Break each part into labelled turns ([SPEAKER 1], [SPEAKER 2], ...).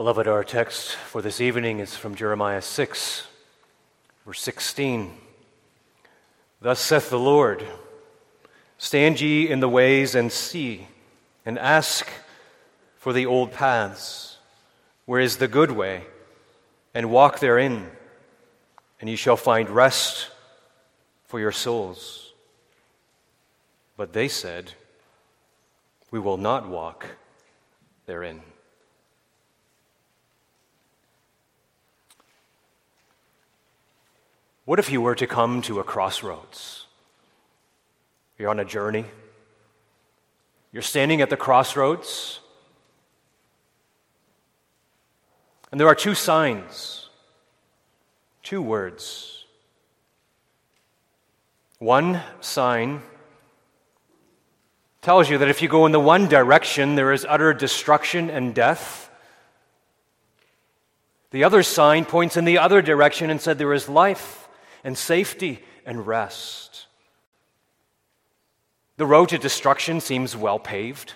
[SPEAKER 1] Beloved, our text for this evening is from Jeremiah 6, verse 16. Thus saith the Lord Stand ye in the ways and see, and ask for the old paths, where is the good way, and walk therein, and ye shall find rest for your souls. But they said, We will not walk therein. What if you were to come to a crossroads? You're on a journey. You're standing at the crossroads. And there are two signs, two words. One sign tells you that if you go in the one direction, there is utter destruction and death. The other sign points in the other direction and said there is life and safety and rest. The road to destruction seems well paved.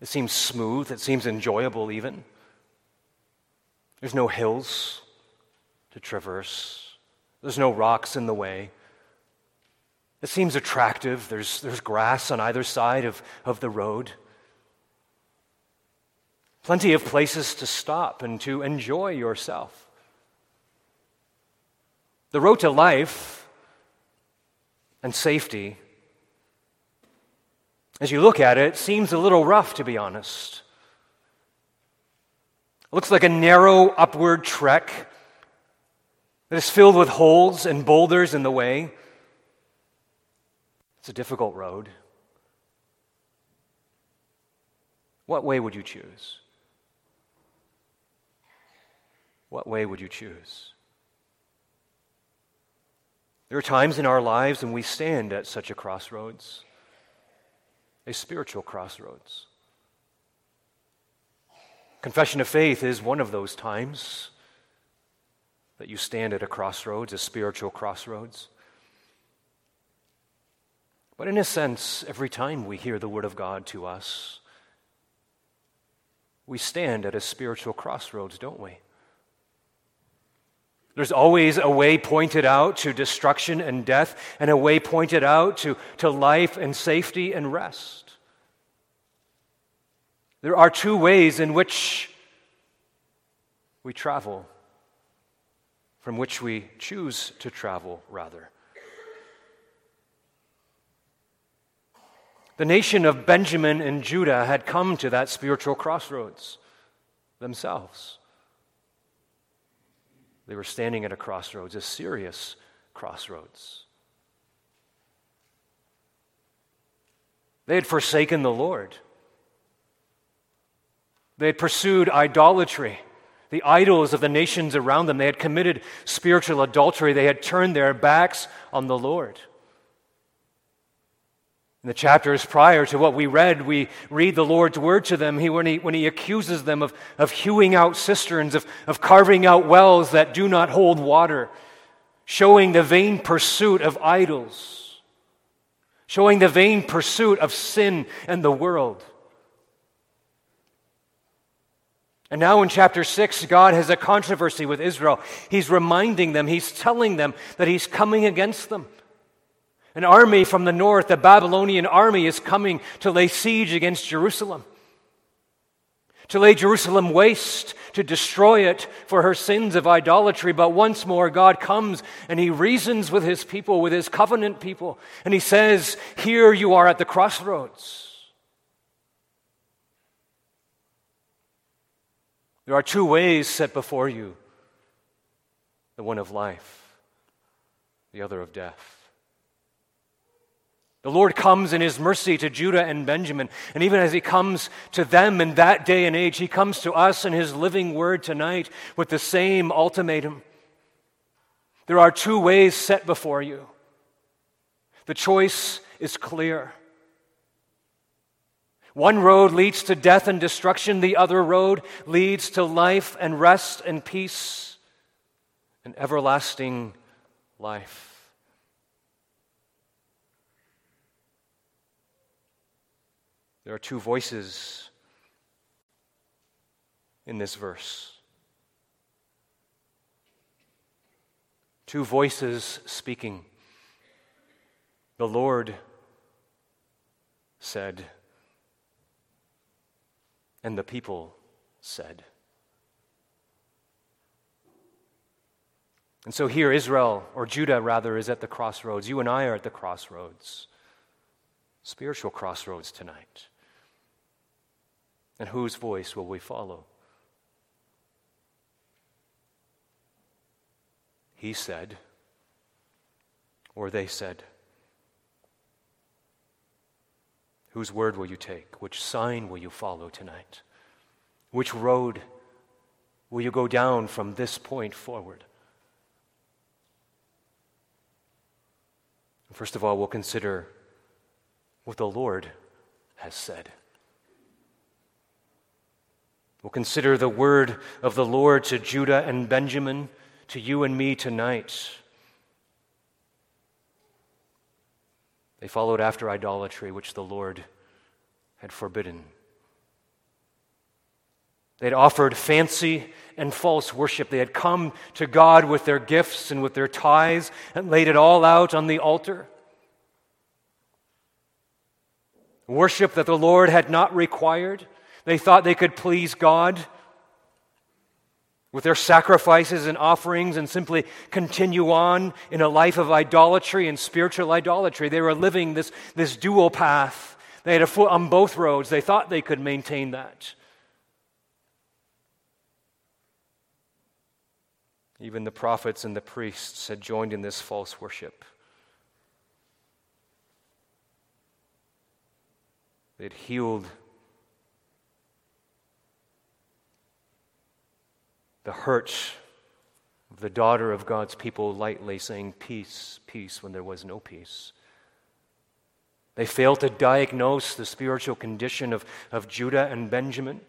[SPEAKER 1] It seems smooth. It seems enjoyable, even. There's no hills to traverse, there's no rocks in the way. It seems attractive. There's, there's grass on either side of, of the road. Plenty of places to stop and to enjoy yourself. The road to life and safety, as you look at it, seems a little rough, to be honest. It looks like a narrow upward trek that is filled with holes and boulders in the way. It's a difficult road. What way would you choose? What way would you choose? There are times in our lives when we stand at such a crossroads, a spiritual crossroads. Confession of faith is one of those times that you stand at a crossroads, a spiritual crossroads. But in a sense, every time we hear the Word of God to us, we stand at a spiritual crossroads, don't we? There's always a way pointed out to destruction and death, and a way pointed out to, to life and safety and rest. There are two ways in which we travel, from which we choose to travel, rather. The nation of Benjamin and Judah had come to that spiritual crossroads themselves. They were standing at a crossroads, a serious crossroads. They had forsaken the Lord. They had pursued idolatry, the idols of the nations around them. They had committed spiritual adultery. They had turned their backs on the Lord. In the chapters prior to what we read, we read the Lord's word to them he, when, he, when he accuses them of, of hewing out cisterns, of, of carving out wells that do not hold water, showing the vain pursuit of idols, showing the vain pursuit of sin and the world. And now in chapter 6, God has a controversy with Israel. He's reminding them, He's telling them that He's coming against them. An army from the north, the Babylonian army, is coming to lay siege against Jerusalem, to lay Jerusalem waste, to destroy it for her sins of idolatry. But once more, God comes and he reasons with his people, with his covenant people, and he says, Here you are at the crossroads. There are two ways set before you the one of life, the other of death. The Lord comes in his mercy to Judah and Benjamin. And even as he comes to them in that day and age, he comes to us in his living word tonight with the same ultimatum. There are two ways set before you. The choice is clear. One road leads to death and destruction, the other road leads to life and rest and peace and everlasting life. There are two voices in this verse. Two voices speaking. The Lord said, and the people said. And so here, Israel, or Judah rather, is at the crossroads. You and I are at the crossroads, spiritual crossroads tonight. And whose voice will we follow? He said, or they said. Whose word will you take? Which sign will you follow tonight? Which road will you go down from this point forward? First of all, we'll consider what the Lord has said. We'll consider the word of the Lord to Judah and Benjamin, to you and me tonight. They followed after idolatry, which the Lord had forbidden. They had offered fancy and false worship. They had come to God with their gifts and with their tithes and laid it all out on the altar. Worship that the Lord had not required. They thought they could please God with their sacrifices and offerings and simply continue on in a life of idolatry and spiritual idolatry. They were living this, this dual path. They had a foot on both roads. They thought they could maintain that. Even the prophets and the priests had joined in this false worship. They had healed the hurt of the daughter of God's people lightly, saying, Peace, peace, when there was no peace. They failed to diagnose the spiritual condition of, of Judah and Benjamin.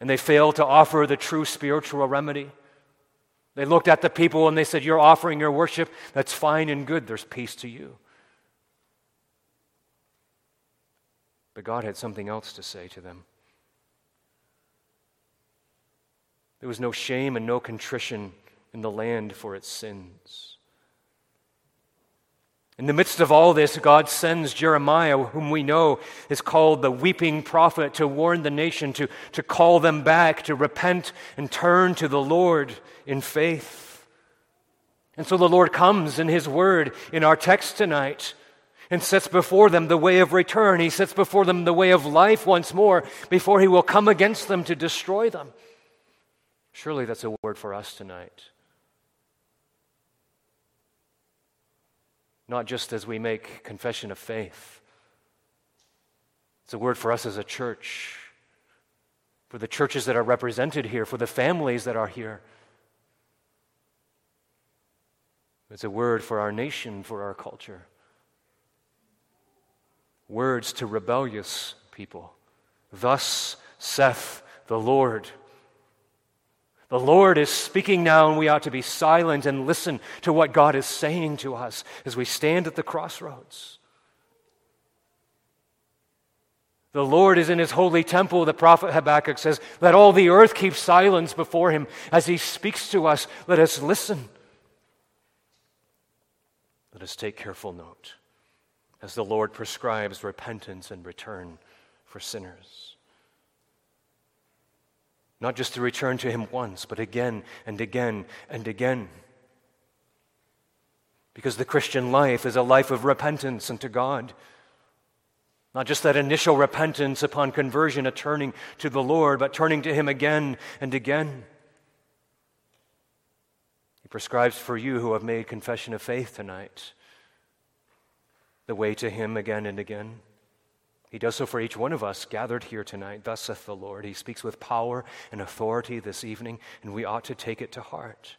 [SPEAKER 1] And they failed to offer the true spiritual remedy. They looked at the people and they said, You're offering your worship. That's fine and good. There's peace to you. But God had something else to say to them. There was no shame and no contrition in the land for its sins. In the midst of all this, God sends Jeremiah, whom we know is called the weeping prophet, to warn the nation, to, to call them back, to repent and turn to the Lord in faith. And so the Lord comes in His word in our text tonight and sets before them the way of return. He sets before them the way of life once more before He will come against them to destroy them. Surely that's a word for us tonight. not just as we make confession of faith. It's a word for us as a church, for the churches that are represented here, for the families that are here. It's a word for our nation, for our culture. Words to rebellious people. Thus saith the Lord. The Lord is speaking now, and we ought to be silent and listen to what God is saying to us as we stand at the crossroads. The Lord is in his holy temple, the prophet Habakkuk says. Let all the earth keep silence before him as he speaks to us. Let us listen. Let us take careful note as the Lord prescribes repentance and return for sinners. Not just to return to Him once, but again and again and again. Because the Christian life is a life of repentance unto God. Not just that initial repentance upon conversion, a turning to the Lord, but turning to Him again and again. He prescribes for you who have made confession of faith tonight the way to Him again and again. He does so for each one of us gathered here tonight. Thus saith the Lord. He speaks with power and authority this evening, and we ought to take it to heart.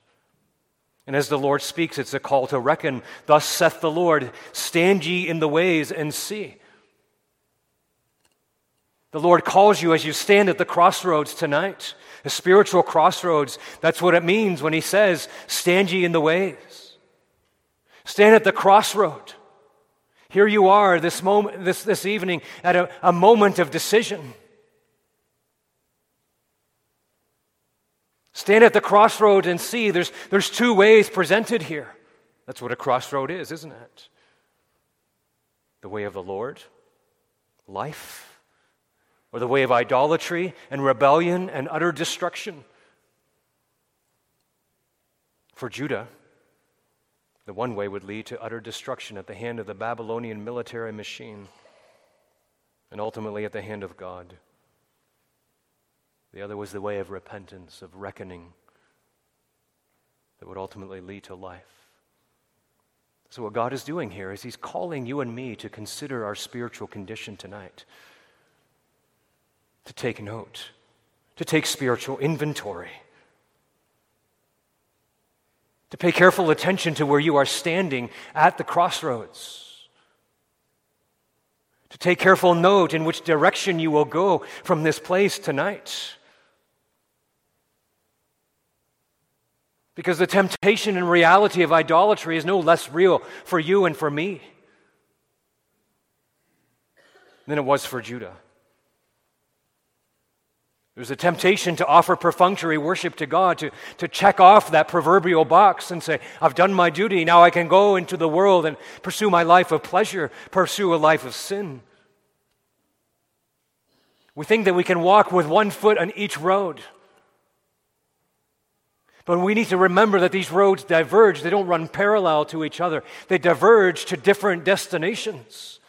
[SPEAKER 1] And as the Lord speaks, it's a call to reckon. Thus saith the Lord Stand ye in the ways and see. The Lord calls you as you stand at the crossroads tonight, a spiritual crossroads. That's what it means when He says, Stand ye in the ways. Stand at the crossroad. Here you are this, moment, this, this evening at a, a moment of decision. Stand at the crossroads and see. There's, there's two ways presented here. That's what a crossroad is, isn't it? The way of the Lord, life, or the way of idolatry and rebellion and utter destruction. For Judah, the one way would lead to utter destruction at the hand of the Babylonian military machine and ultimately at the hand of God. The other was the way of repentance, of reckoning that would ultimately lead to life. So, what God is doing here is He's calling you and me to consider our spiritual condition tonight, to take note, to take spiritual inventory, to pay careful attention to where you are standing at the crossroads to take careful note in which direction you will go from this place tonight. Because the temptation and reality of idolatry is no less real for you and for me than it was for Judah. There's a temptation to offer perfunctory worship to God, to, to check off that proverbial box and say, I've done my duty, now I can go into the world and pursue my life of pleasure, pursue a life of sin. We think that we can walk with one foot on each road. But we need to remember that these roads diverge. They don't run parallel to each other, they diverge to different destinations.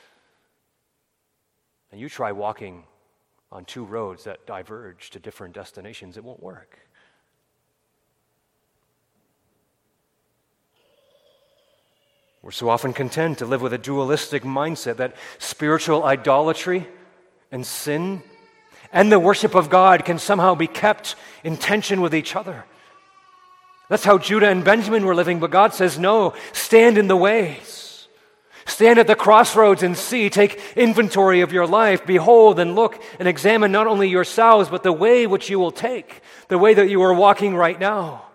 [SPEAKER 1] And you try walking on two roads that diverge to different destinations, it won't work. We're so often content to live with a dualistic mindset that spiritual idolatry and sin and the worship of God can somehow be kept in tension with each other. That's how Judah and Benjamin were living, but God says, no, stand in the ways. Stand at the crossroads and see, take inventory of your life, behold and look and examine not only yourselves, but the way which you will take, the way that you are walking right now.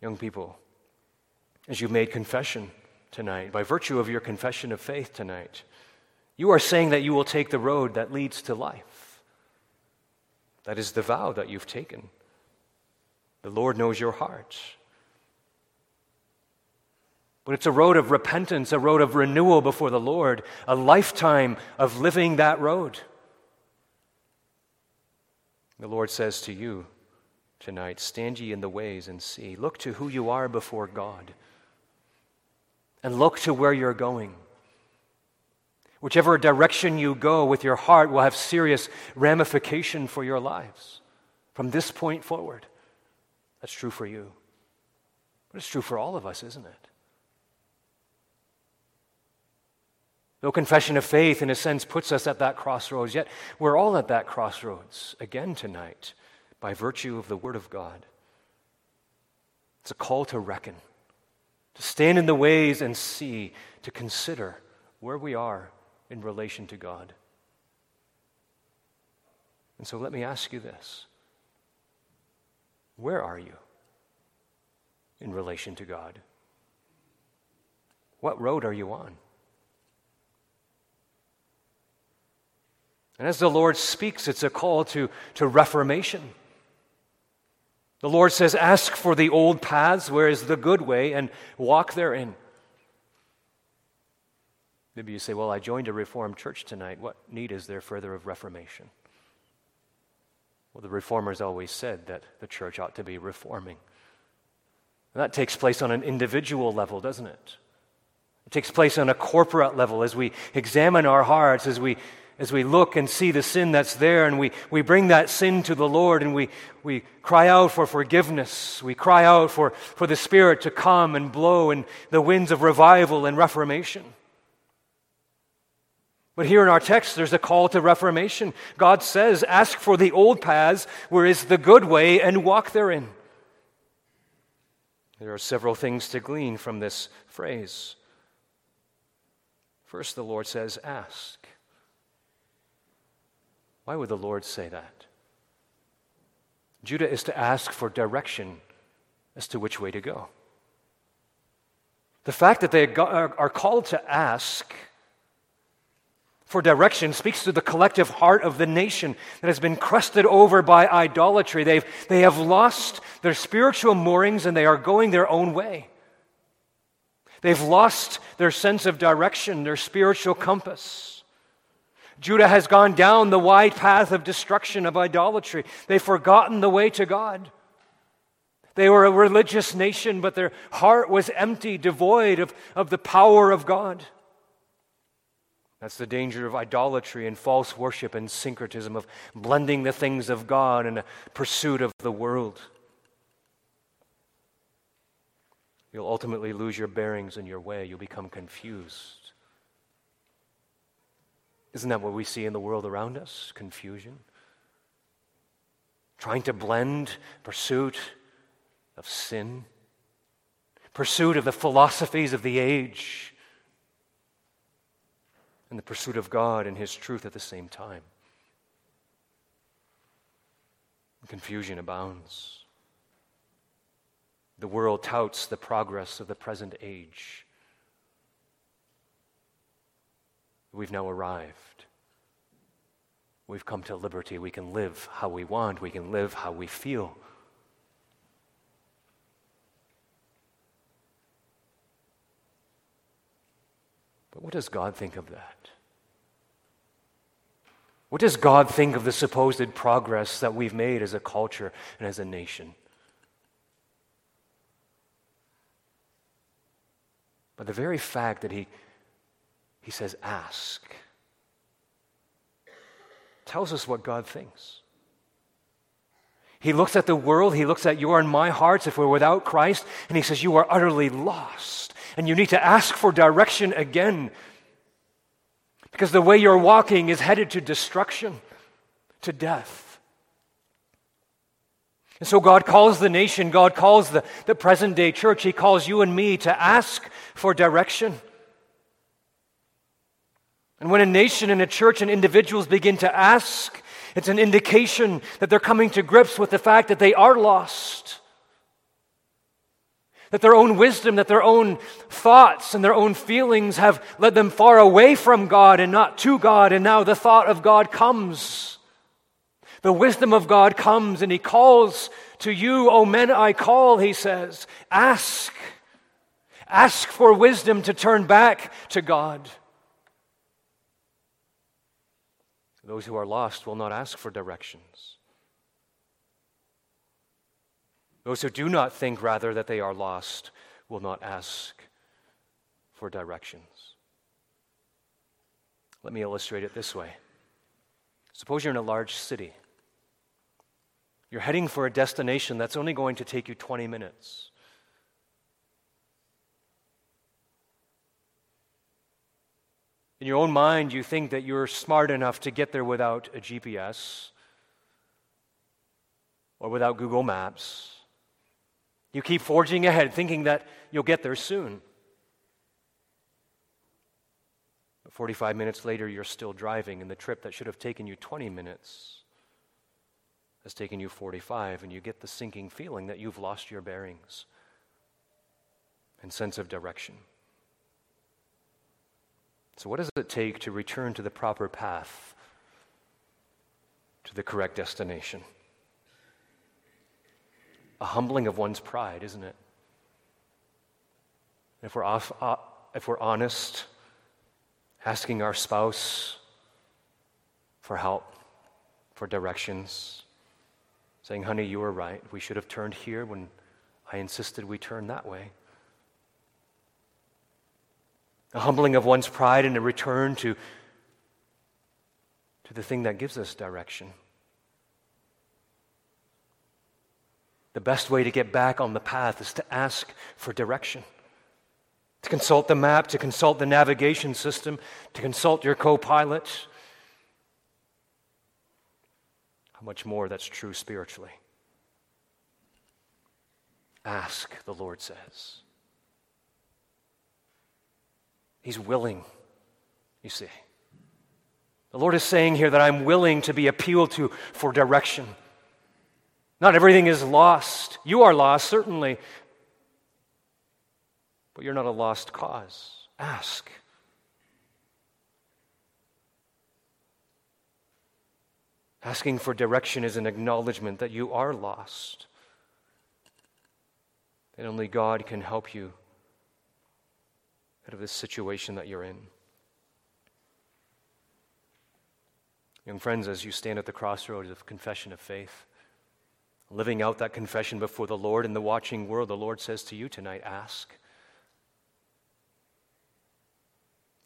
[SPEAKER 1] Young people, as you've made confession tonight, by virtue of your confession of faith tonight, you are saying that you will take the road that leads to life. That is the vow that you've taken. The Lord knows your heart. But it's a road of repentance, a road of renewal before the Lord, a lifetime of living that road. The Lord says to you tonight Stand ye in the ways and see. Look to who you are before God, and look to where you're going. Whichever direction you go with your heart will have serious ramification for your lives from this point forward. That's true for you. But it's true for all of us, isn't it? Though confession of faith, in a sense, puts us at that crossroads, yet we're all at that crossroads again tonight by virtue of the Word of God. It's a call to reckon, to stand in the ways and see, to consider where we are in relation to God. And so let me ask you this where are you in relation to God? What road are you on? And as the Lord speaks, it's a call to, to reformation. The Lord says, Ask for the old paths, where is the good way, and walk therein. Maybe you say, Well, I joined a Reformed church tonight. What need is there further of reformation? Well, the reformers always said that the church ought to be reforming. And that takes place on an individual level, doesn't it? It takes place on a corporate level as we examine our hearts, as we, as we look and see the sin that's there, and we, we bring that sin to the Lord and we, we cry out for forgiveness. We cry out for, for the Spirit to come and blow in the winds of revival and reformation. But here in our text, there's a call to reformation. God says, Ask for the old paths, where is the good way, and walk therein. There are several things to glean from this phrase. First, the Lord says, Ask. Why would the Lord say that? Judah is to ask for direction as to which way to go. The fact that they are called to ask for direction speaks to the collective heart of the nation that has been crusted over by idolatry. They've, they have lost their spiritual moorings and they are going their own way. They've lost their sense of direction, their spiritual compass. Judah has gone down the wide path of destruction of idolatry. They've forgotten the way to God. They were a religious nation, but their heart was empty, devoid of, of the power of God. That's the danger of idolatry and false worship and syncretism, of blending the things of God in a pursuit of the world. You'll ultimately lose your bearings and your way. You'll become confused. Isn't that what we see in the world around us? Confusion. Trying to blend pursuit of sin, pursuit of the philosophies of the age and the pursuit of God and His truth at the same time. Confusion abounds. The world touts the progress of the present age. We've now arrived. We've come to liberty. We can live how we want, we can live how we feel. But what does God think of that? What does God think of the supposed progress that we've made as a culture and as a nation? But the very fact that he, he says, ask, tells us what God thinks. He looks at the world, he looks at your and my hearts if we're without Christ, and he says, You are utterly lost and you need to ask for direction again. Because the way you're walking is headed to destruction, to death. And so God calls the nation, God calls the, the present day church, He calls you and me to ask for direction. And when a nation and a church and individuals begin to ask, it's an indication that they're coming to grips with the fact that they are lost that their own wisdom, that their own thoughts and their own feelings have led them far away from God and not to God, and now the thought of God comes. The wisdom of God comes, and He calls to you, O men, I call, He says. Ask. Ask for wisdom to turn back to God. Those who are lost will not ask for directions. Those who do not think, rather, that they are lost will not ask for directions. Let me illustrate it this way. Suppose you're in a large city. You're heading for a destination that's only going to take you 20 minutes. In your own mind, you think that you're smart enough to get there without a GPS or without Google Maps you keep forging ahead, thinking that you'll get there soon. But 45 minutes later, you're still driving, and the trip that should have taken you 20 minutes has taken you 45, and you get the sinking feeling that you've lost your bearings and sense of direction. So, what does it take to return to the proper path, to the correct destination? a humbling of one's pride, isn't it? If we're, off, uh, if we're honest, asking our spouse for help, for directions, saying, honey, you were right. We should have turned here when I insisted we turn that way. A humbling of one's pride and a return to, to the thing that gives us direction. The best way to get back on the path is to ask for direction, to consult the map, to consult the navigation system, to consult your co pilot. How much more that's true spiritually? Ask, the Lord says. He's willing, you see. The Lord is saying here that I'm willing to be appealed to for direction. Not everything is lost. You are lost, certainly, but you're not a lost cause. Ask. Asking for direction is an acknowledgement that you are lost. That only God can help you out of this situation that you're in. Young friends, as you stand at the crossroads of confession of faith, living out that confession before the Lord in the watching world, the Lord says to you tonight ask.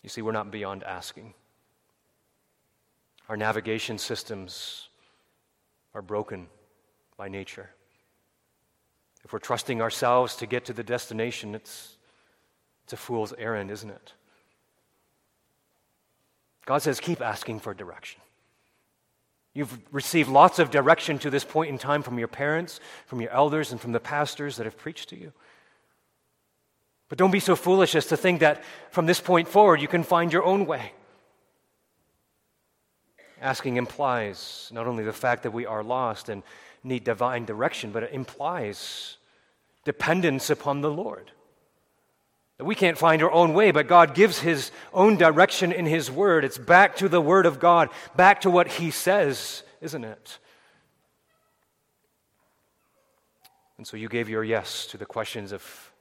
[SPEAKER 1] You see, we're not beyond asking. Our navigation systems are broken by nature. If we're trusting ourselves to get to the destination, it's, it's a fool's errand, isn't it? God says, keep asking for direction. You've received lots of direction to this point in time from your parents, from your elders, and from the pastors that have preached to you. But don't be so foolish as to think that from this point forward you can find your own way. Asking implies not only the fact that we are lost and need divine direction, but it implies dependence upon the Lord. That we can't find our own way, but God gives His own direction in His Word. It's back to the Word of God, back to what He says, isn't it? And so you gave your yes to the questions of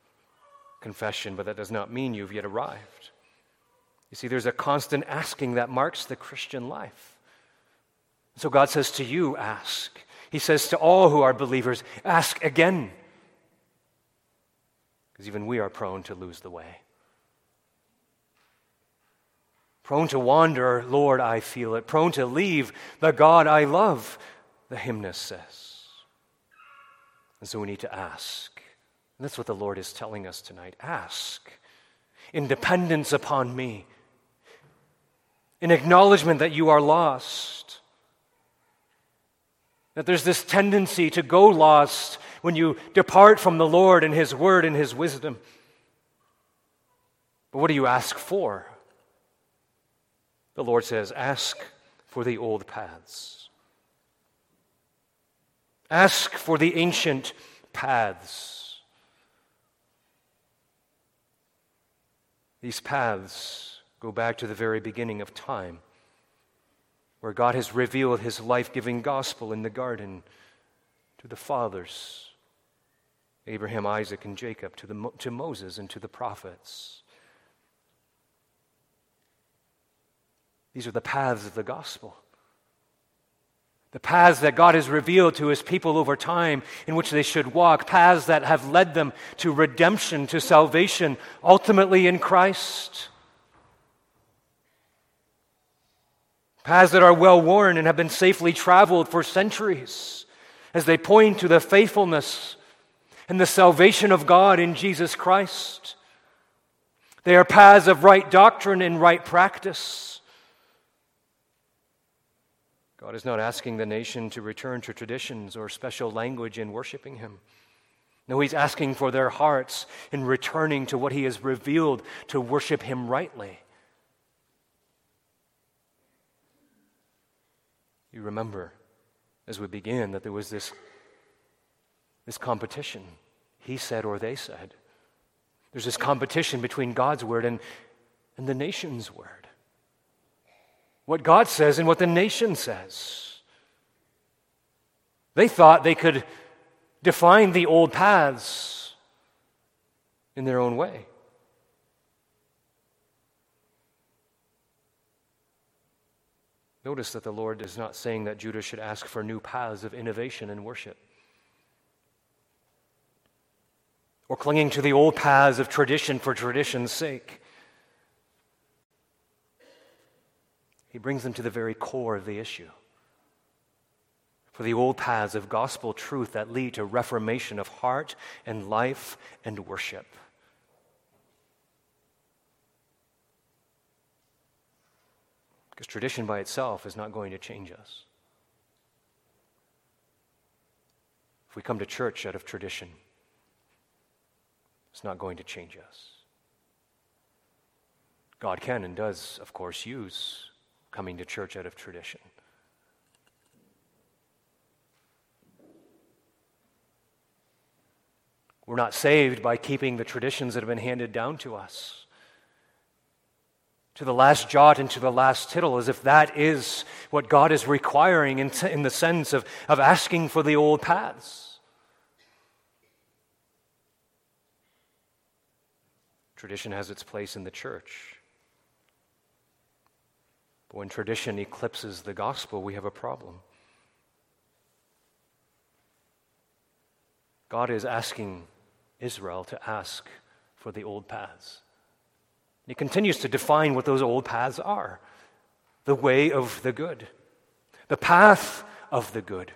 [SPEAKER 1] confession, but that does not mean you've yet arrived. You see, there's a constant asking that marks the Christian life. So God says to you, ask. He says to all who are believers, ask again. Because even we are prone to lose the way. Prone to wander, Lord, I feel it. Prone to leave the God I love, the hymnist says. And so we need to ask. And that's what the Lord is telling us tonight. Ask in dependence upon me, in acknowledgement that you are lost. That there's this tendency to go lost when you depart from the Lord and His word and His wisdom. But what do you ask for? The Lord says, Ask for the old paths. Ask for the ancient paths. These paths go back to the very beginning of time, where God has revealed his life giving gospel in the garden to the fathers Abraham, Isaac, and Jacob, to, the, to Moses, and to the prophets. These are the paths of the gospel. The paths that God has revealed to his people over time in which they should walk, paths that have led them to redemption, to salvation, ultimately in Christ. Paths that are well worn and have been safely traveled for centuries as they point to the faithfulness and the salvation of God in Jesus Christ. They are paths of right doctrine and right practice. God is not asking the nation to return to traditions or special language in worshiping Him. No, He's asking for their hearts in returning to what He has revealed to worship Him rightly. You remember as we began that there was this this competition. He said or they said. There's this competition between God's word and, and the nation's word. What God says and what the nation says. They thought they could define the old paths in their own way. Notice that the Lord is not saying that Judah should ask for new paths of innovation and worship. Or clinging to the old paths of tradition for tradition's sake. He brings them to the very core of the issue. For the old paths of gospel truth that lead to reformation of heart and life and worship. Because tradition by itself is not going to change us. If we come to church out of tradition, it's not going to change us. God can and does, of course, use coming to church out of tradition. We're not saved by keeping the traditions that have been handed down to us to the last jot and to the last tittle, as if that is what God is requiring in, in the sense of, of asking for the old paths. Tradition has its place in the church. But when tradition eclipses the gospel, we have a problem. God is asking Israel to ask for the old paths. he continues to define what those old paths are the way of the good, the path of the good.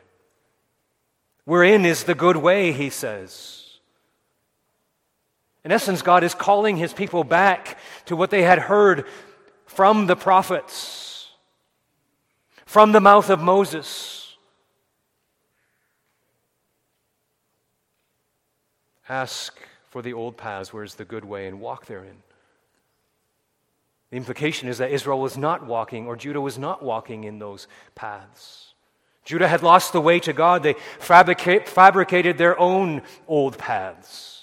[SPEAKER 1] Wherein is the good way, he says. In essence, God is calling his people back to what they had heard from the prophets, from the mouth of Moses. Ask for the old paths, where's the good way, and walk therein. The implication is that Israel was not walking, or Judah was not walking in those paths. Judah had lost the way to God. They fabricate, fabricated their own old paths.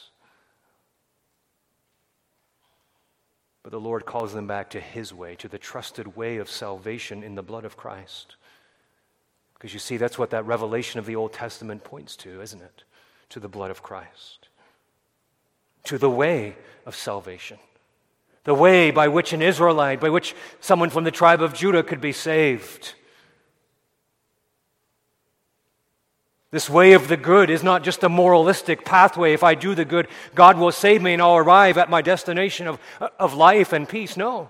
[SPEAKER 1] But the Lord calls them back to His way, to the trusted way of salvation in the blood of Christ. Because you see, that's what that revelation of the Old Testament points to, isn't it? To the blood of Christ to the way of salvation. The way by which an Israelite, by which someone from the tribe of Judah could be saved. This way of the good is not just a moralistic pathway. If I do the good, God will save me and I'll arrive at my destination of, of life and peace. No.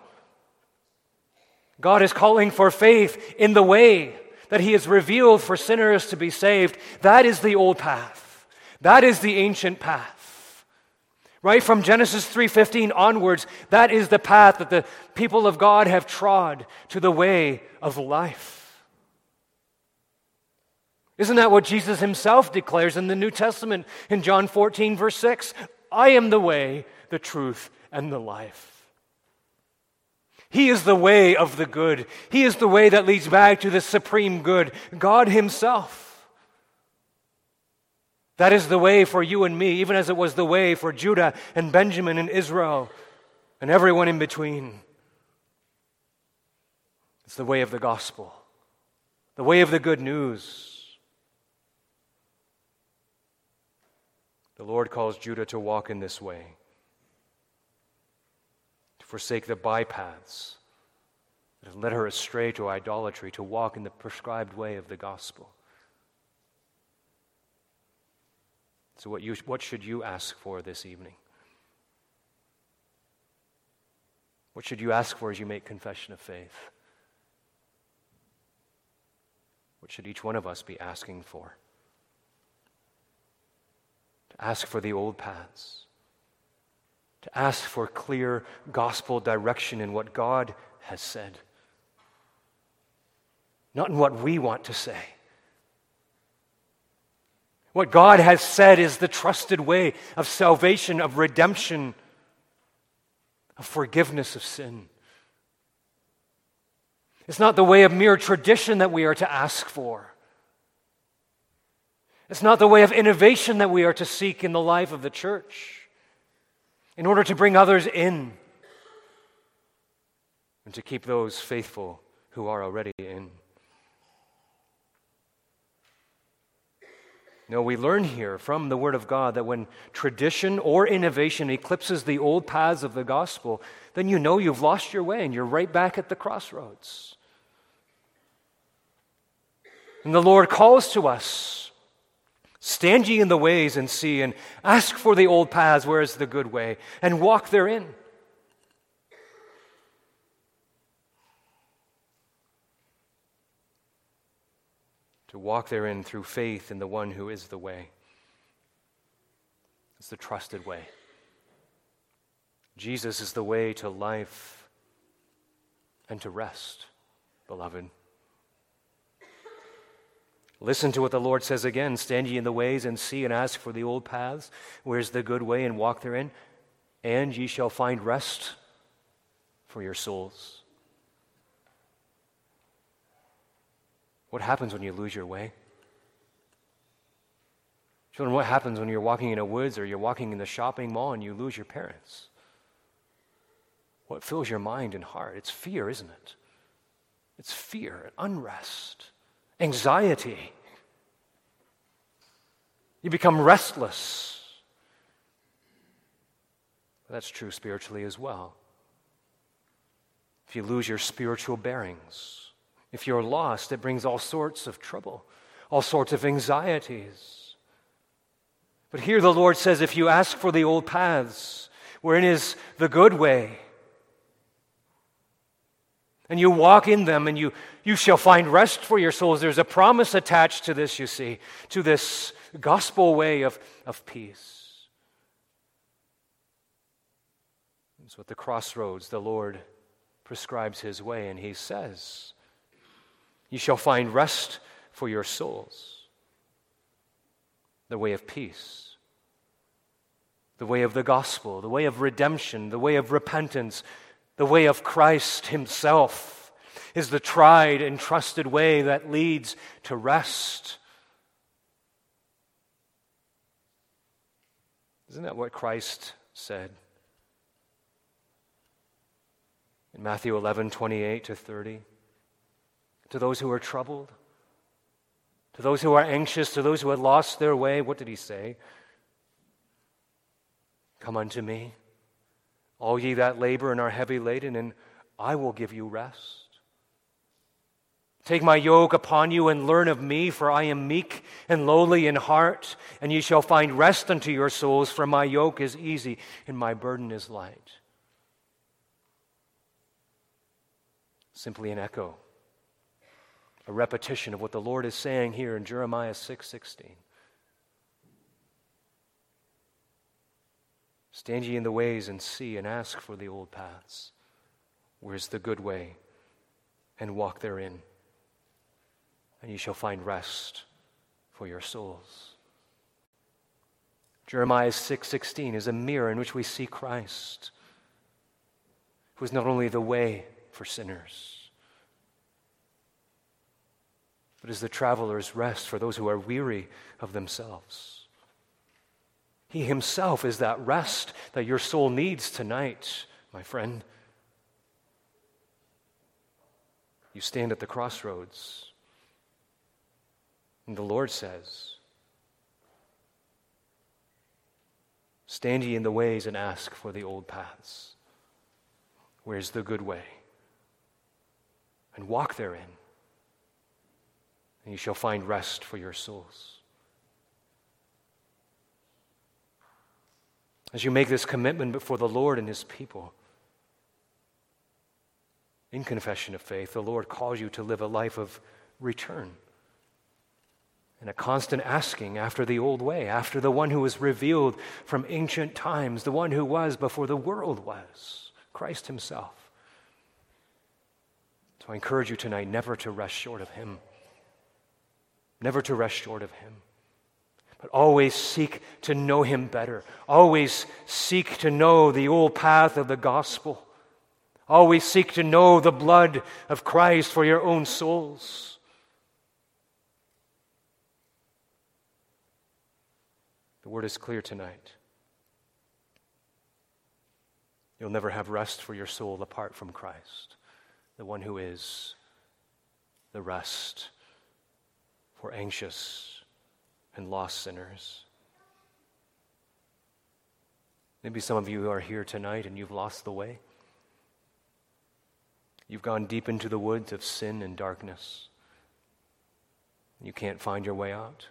[SPEAKER 1] God is calling for faith in the way that He has revealed for sinners to be saved. That is the old path. That is the ancient path. Right from Genesis 3:15 onwards, that is the path that the people of God have trod to the way of life. Isn't that what Jesus himself declares in the New Testament in John 14 verse 6? I am the way, the truth, and the life. He is the way of the good. He is the way that leads back to the supreme good, God Himself. That is the way for you and me, even as it was the way for Judah and Benjamin and Israel and everyone in between. It's the way of the gospel, the way of the good news. The Lord calls Judah to walk in this way, to forsake the bypaths that have led her astray to idolatry, to walk in the prescribed way of the gospel. So, what, you, what should you ask for this evening? What should you ask for as you make confession of faith? What should each one of us be asking for? To ask for the old paths, to ask for clear gospel direction in what God has said, not in what we want to say. What God has said is the trusted way of salvation, of redemption, of forgiveness of sin. It's not the way of mere tradition that we are to ask for. It's not the way of innovation that we are to seek in the life of the church in order to bring others in and to keep those faithful who are already in. No, we learn here from the Word of God that when tradition or innovation eclipses the old paths of the gospel, then you know you've lost your way and you're right back at the crossroads. And the Lord calls to us stand ye in the ways and see, and ask for the old paths, where is the good way, and walk therein. to walk therein through faith in the one who is the way. It's the trusted way. Jesus is the way to life and to rest, beloved. Listen to what the Lord says again Stand ye in the ways and see and ask for the old paths. Where's the good way and walk therein? And ye shall find rest for your souls. What happens when you lose your way? Children, what happens when you're walking in a woods or you're walking in the shopping mall and you lose your parents? What fills your mind and heart? It's fear, isn't it? It's fear, and unrest, anxiety. You become restless. That's true spiritually as well. If you lose your spiritual bearings, if you're lost, it brings all sorts of trouble, all sorts of anxieties. But here the Lord says if you ask for the old paths, wherein is the good way, and you walk in them and you, you shall find rest for your souls. There's a promise attached to this, you see, to this gospel way of, of peace. So at the crossroads, the Lord prescribes his way, and he says, You shall find rest for your souls, the way of peace, the way of the gospel, the way of redemption, the way of repentance, the way of Christ himself is the tried and trusted way that leads to rest. Isn't that what Christ said? in Matthew 11, 28 to 30. To those who are troubled, to those who are anxious, to those who had lost their way, what did he say? Come unto me, all ye that labor and are heavy laden, and I will give you rest. Take my yoke upon you and learn of me, for I am meek and lowly in heart, and ye shall find rest unto your souls, for my yoke is easy and my burden is light. simply an echo, a repetition of what the Lord is saying here in Jeremiah 6 Stand ye in the ways and see and ask for the old paths. Where's the good way? And walk therein. And ye shall find rest for your souls. Jeremiah 6:16 is a mirror in which we see Christ, who is not only the way, for sinners, but is the traveler's rest for those who are weary of themselves. He himself is that rest that your soul needs tonight, my friend. You stand at the crossroads, and the Lord says, Stand ye in the ways and ask for the old paths. Where's the good way? and walk therein, and you shall find rest for your souls. As you make this commitment before the Lord and His people, in confession of faith, the Lord calls you to live a life of return and a constant asking after the old way, after the one who was revealed from ancient times, the one who was before the world was, Christ Himself. So I encourage you tonight never to rest short of Him. Never to rest short of Him. But always seek to know Him better. Always seek to know the old path of the gospel. Always seek to know the blood of Christ for your own souls. The word is clear tonight. You'll never have rest for your soul apart from Christ the one who is the rest for anxious and lost sinners. Maybe some of you are here tonight and you've lost the way. You've gone deep into the woods of sin and darkness. You can't find your way out.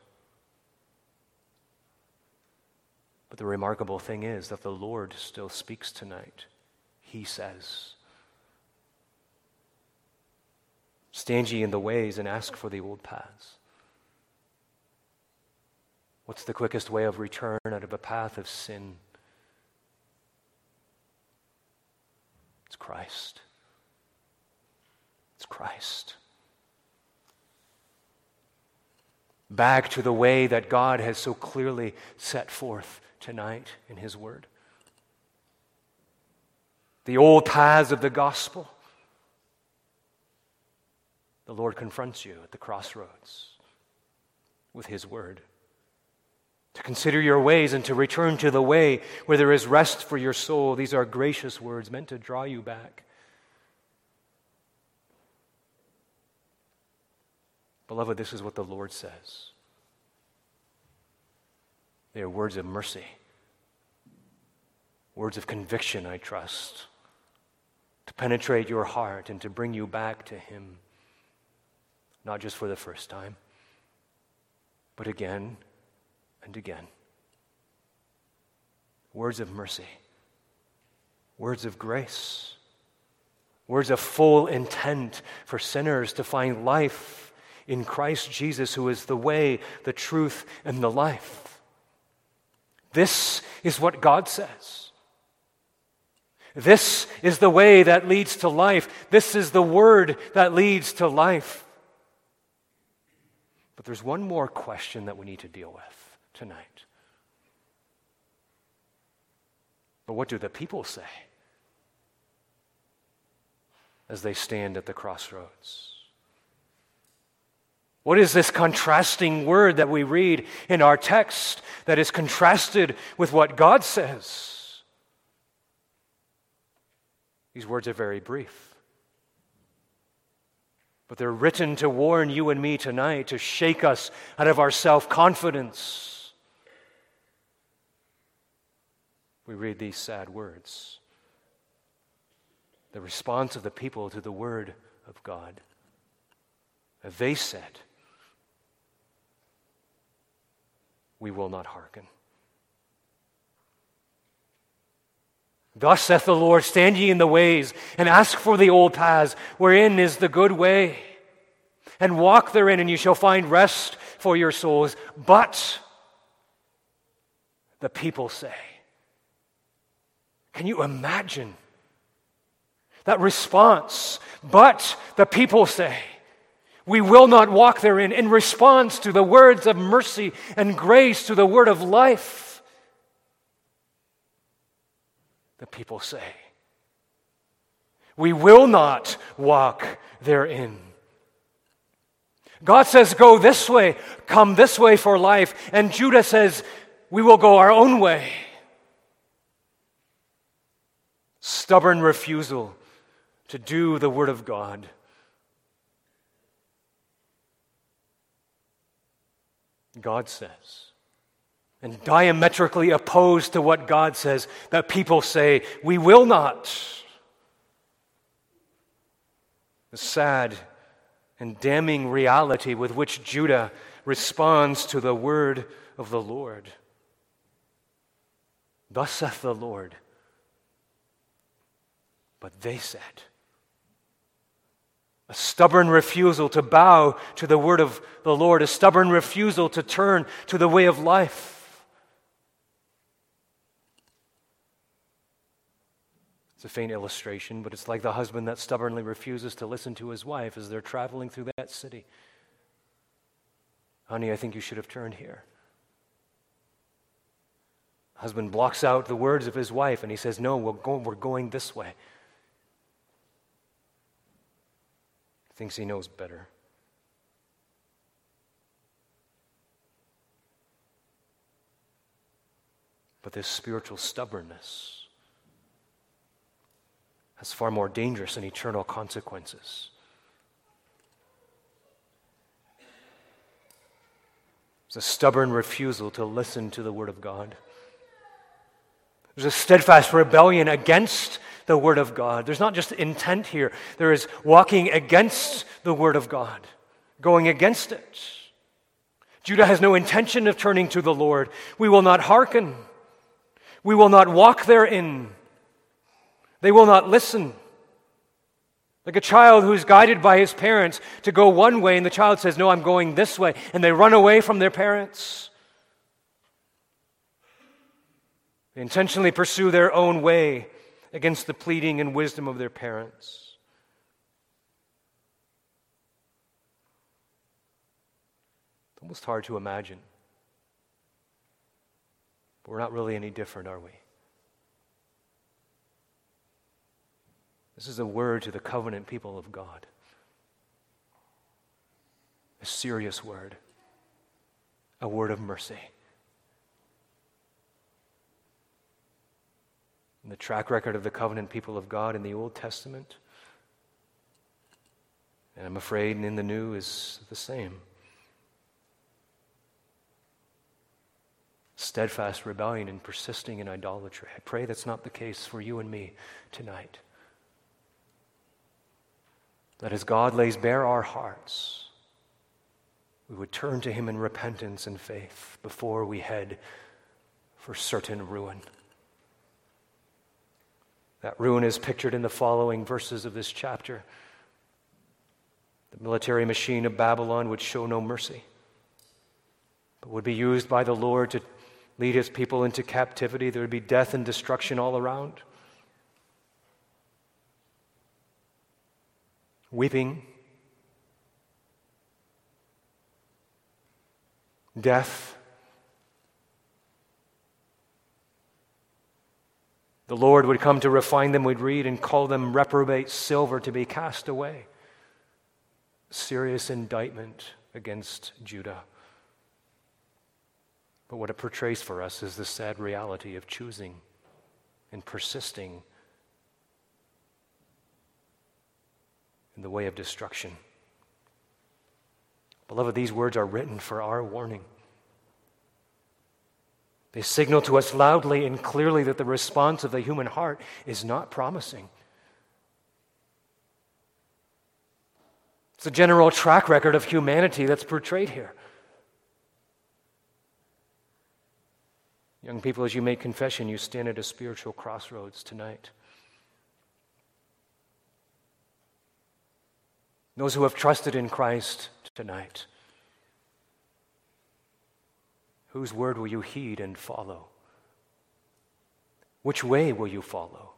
[SPEAKER 1] But the remarkable thing is that the Lord still speaks tonight. He says, Stand ye in the ways and ask for the old paths. What's the quickest way of return out of a path of sin? It's Christ. It's Christ. Back to the way that God has so clearly set forth tonight in His Word. The old paths of the gospel the Lord confronts you at the crossroads with His word. To consider your ways and to return to the way where there is rest for your soul. These are gracious words meant to draw you back. Beloved, this is what the Lord says. They are words of mercy, words of conviction, I trust, to penetrate your heart and to bring you back to Him, not just for the first time, but again and again. Words of mercy, words of grace, words of full intent for sinners to find life in Christ Jesus, who is the way, the truth, and the life. This is what God says. This is the way that leads to life. This is the word that leads to life. But there's one more question that we need to deal with tonight. But what do the people say as they stand at the crossroads? What is this contrasting word that we read in our text that is contrasted with what God says? These words are very brief. But they're written to warn you and me tonight, to shake us out of our self confidence. We read these sad words the response of the people to the word of God. They said, we will not hearken. Thus saith the Lord, stand ye in the ways, and ask for the old paths, wherein is the good way, and walk therein, and you shall find rest for your souls. But the people say, Can you imagine that response? But the people say, we will not walk therein in response to the words of mercy and grace, to the word of life. The people say, We will not walk therein. God says, Go this way, come this way for life. And Judah says, We will go our own way. Stubborn refusal to do the Word of God. God says. And diametrically opposed to what God says, that people say, we will not. The sad and damning reality with which Judah responds to the word of the Lord. Thus saith the Lord. But they said, a stubborn refusal to bow to the word of the Lord, a stubborn refusal to turn to the way of life. It's a faint illustration, but it's like the husband that stubbornly refuses to listen to his wife as they're traveling through that city. Honey, I think you should have turned here. husband blocks out the words of his wife and he says, No, we're going, we're going this way. Thinks he knows better. But this spiritual stubbornness has far more dangerous and eternal consequences. It's a stubborn refusal to listen to the Word of God. There's a steadfast rebellion against the Word of God. There's not just intent here, there is walking against the Word of God, going against it. Judah has no intention of turning to the Lord. We will not hearken. We will not walk therein. They will not listen. Like a child who's guided by his parents to go one way, and the child says, No, I'm going this way, and they run away from their parents. They intentionally pursue their own way against the pleading and wisdom of their parents. It's almost hard to imagine. But we're not really any different, are we? This is a word to the covenant people of God. A serious word, a word of mercy. In the track record of the covenant people of God in the Old Testament And I'm afraid in the new is the same. Steadfast rebellion and persisting in idolatry. I pray that's not the case for you and me tonight. That as God lays bare our hearts, we would turn to Him in repentance and faith before we head for certain ruin. That ruin is pictured in the following verses of this chapter. The military machine of Babylon would show no mercy, but would be used by the Lord to lead his people into captivity. There would be death and destruction all around. Weeping, death, The Lord would come to refine them, we'd read, and call them reprobate silver to be cast away. Serious indictment against Judah. But what it portrays for us is the sad reality of choosing and persisting in the way of destruction. Beloved, these words are written for our warning. They signal to us loudly and clearly that the response of the human heart is not promising. It's a general track record of humanity that's portrayed here. Young people, as you make confession, you stand at a spiritual crossroads tonight. Those who have trusted in Christ tonight Whose word will you heed and follow? Which way will you follow?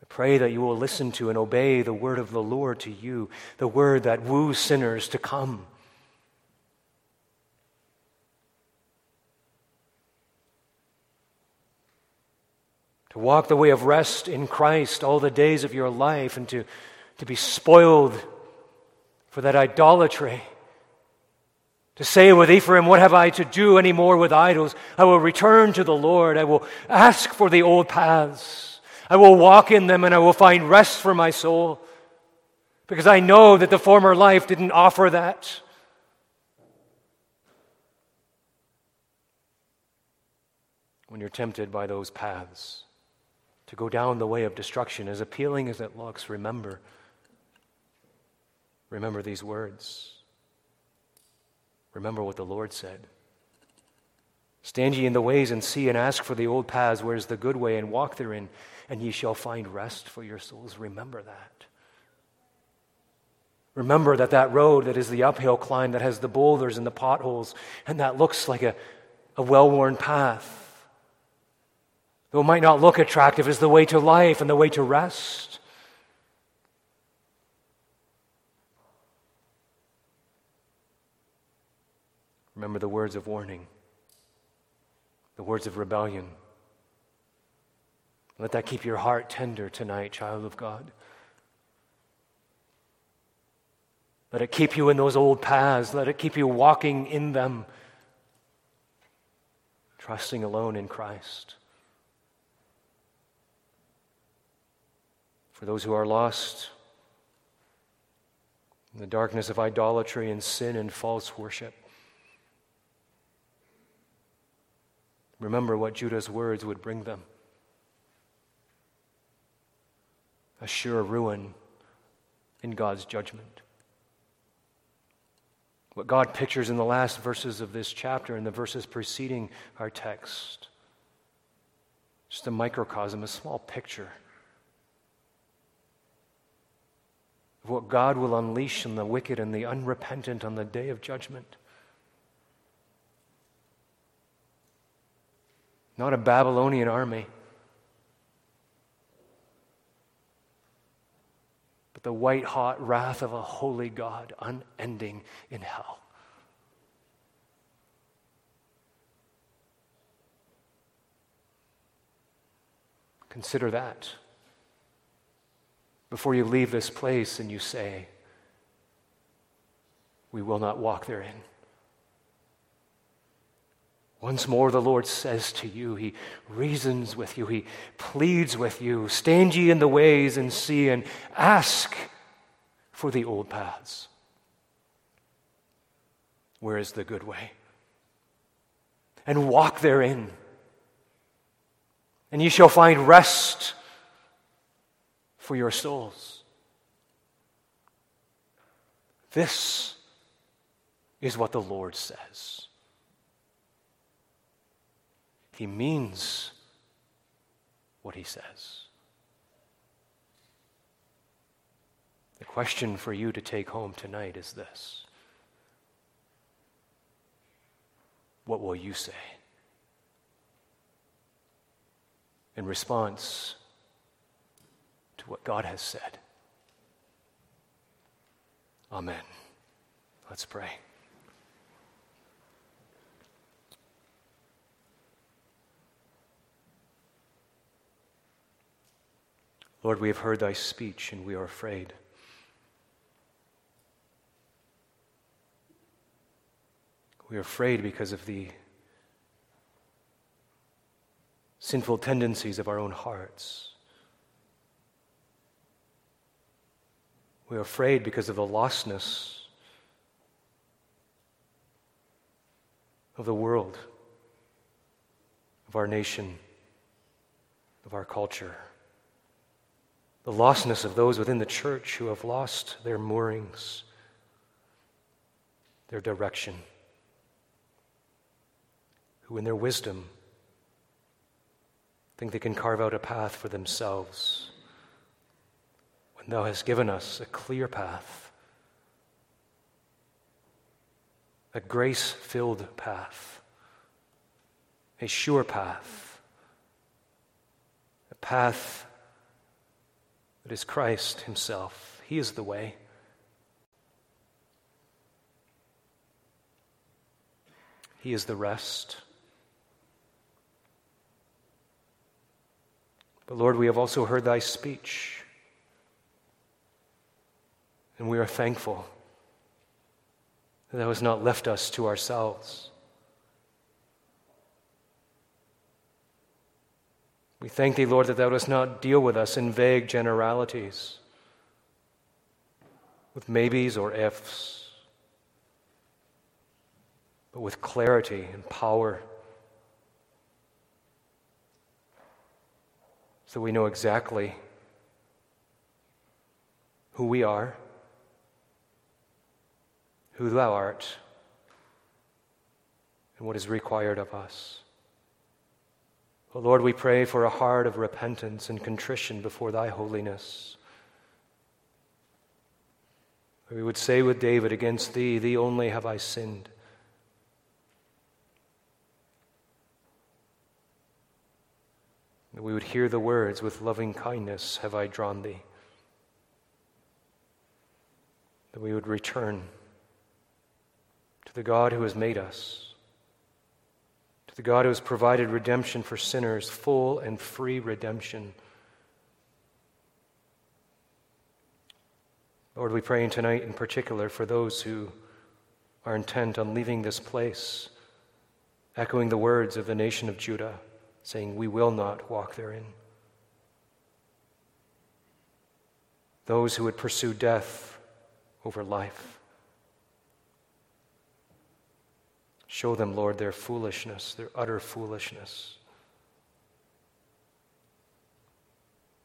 [SPEAKER 1] I pray that you will listen to and obey the word of the Lord to you, the word that woos sinners to come. To walk the way of rest in Christ all the days of your life and to, to be spoiled for that idolatry to say with Ephraim, What have I to do any more with idols? I will return to the Lord. I will ask for the old paths. I will walk in them and I will find rest for my soul. Because I know that the former life didn't offer that. When you're tempted by those paths to go down the way of destruction, as appealing as it looks, remember. Remember these words. Remember what the Lord said. Stand ye in the ways and see and ask for the old paths, where is the good way, and walk therein, and ye shall find rest for your souls. Remember that. Remember that that road that is the uphill climb, that has the boulders and the potholes, and that looks like a, a well worn path, though it might not look attractive, is the way to life and the way to rest. Remember the words of warning, the words of rebellion. Let that keep your heart tender tonight, child of God. Let it keep you in those old paths. Let it keep you walking in them, trusting alone in Christ. For those who are lost in the darkness of idolatry and sin and false worship, Remember what Judah's words would bring them a sure ruin in God's judgment. What God pictures in the last verses of this chapter and the verses preceding our text. Just a microcosm, a small picture of what God will unleash on the wicked and the unrepentant on the day of judgment. Not a Babylonian army, but the white hot wrath of a holy God, unending in hell. Consider that before you leave this place and you say, We will not walk therein. Once more, the Lord says to you, He reasons with you, He pleads with you, stand ye in the ways and see, and ask for the old paths. Where is the good way? And walk therein, and ye shall find rest for your souls. This is what the Lord says. He means what he says. The question for you to take home tonight is this What will you say? In response to what God has said. Amen. Let's pray. Lord, we have heard thy speech and we are afraid. We are afraid because of the sinful tendencies of our own hearts. We are afraid because of the lostness of the world, of our nation, of our culture the lostness of those within the church who have lost their moorings, their direction, who in their wisdom think they can carve out a path for themselves. When Thou hast given us a clear path, a grace filled path, a sure path, a path it is Christ Himself. He is the way. He is the rest. But Lord, we have also heard Thy speech, and we are thankful that Thou hast not left us to ourselves. We thank Thee, Lord, that Thou dost not deal with us in vague generalities, with maybes or ifs, but with clarity and power, so we know exactly who we are, who Thou art, and what is required of us. Lord, we pray for a heart of repentance and contrition before Thy holiness. We would say with David, Against Thee, Thee only have I sinned. That we would hear the words, With loving kindness have I drawn Thee. That we would return to the God who has made us the God who has provided redemption for sinners, full and free redemption. Lord, we pray tonight in particular for those who are intent on leaving this place, echoing the words of the nation of Judah, saying, We will not walk therein. Those who would pursue death over life. Show them, Lord, their foolishness, their utter foolishness.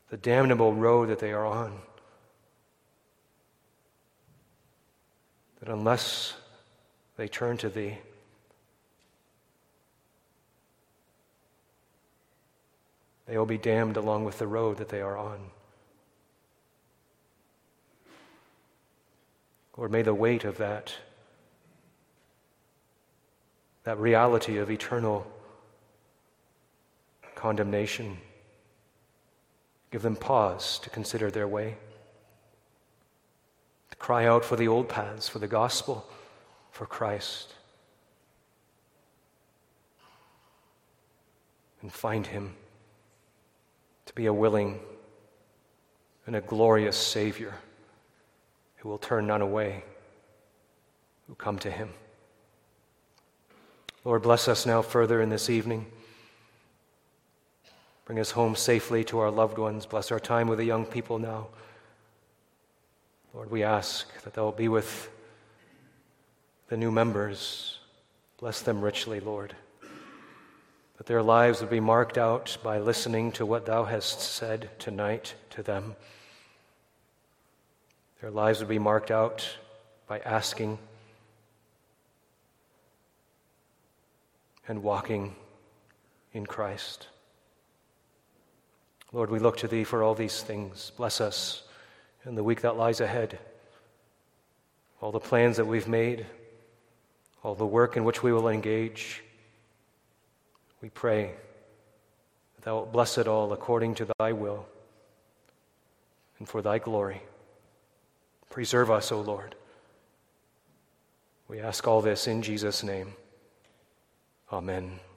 [SPEAKER 1] The damnable road that they are on. That unless they turn to Thee, they will be damned along with the road that they are on. Lord, may the weight of that that reality of eternal condemnation. Give them pause to consider their way, to cry out for the old paths, for the gospel, for Christ, and find Him to be a willing and a glorious Savior who will turn none away who come to Him. Lord, bless us now further in this evening. Bring us home safely to our loved ones. Bless our time with the young people now. Lord, we ask that thou be with the new members. Bless them richly, Lord. That their lives would be marked out by listening to what thou hast said tonight to them. Their lives would be marked out by asking and walking in Christ. Lord, we look to Thee for all these things. Bless us in the week that lies ahead. All the plans that we've made, all the work in which we will engage. We pray that Thou wilt bless it all according to Thy will and for Thy glory. Preserve us, O Lord. We ask all this in Jesus' name. Amen.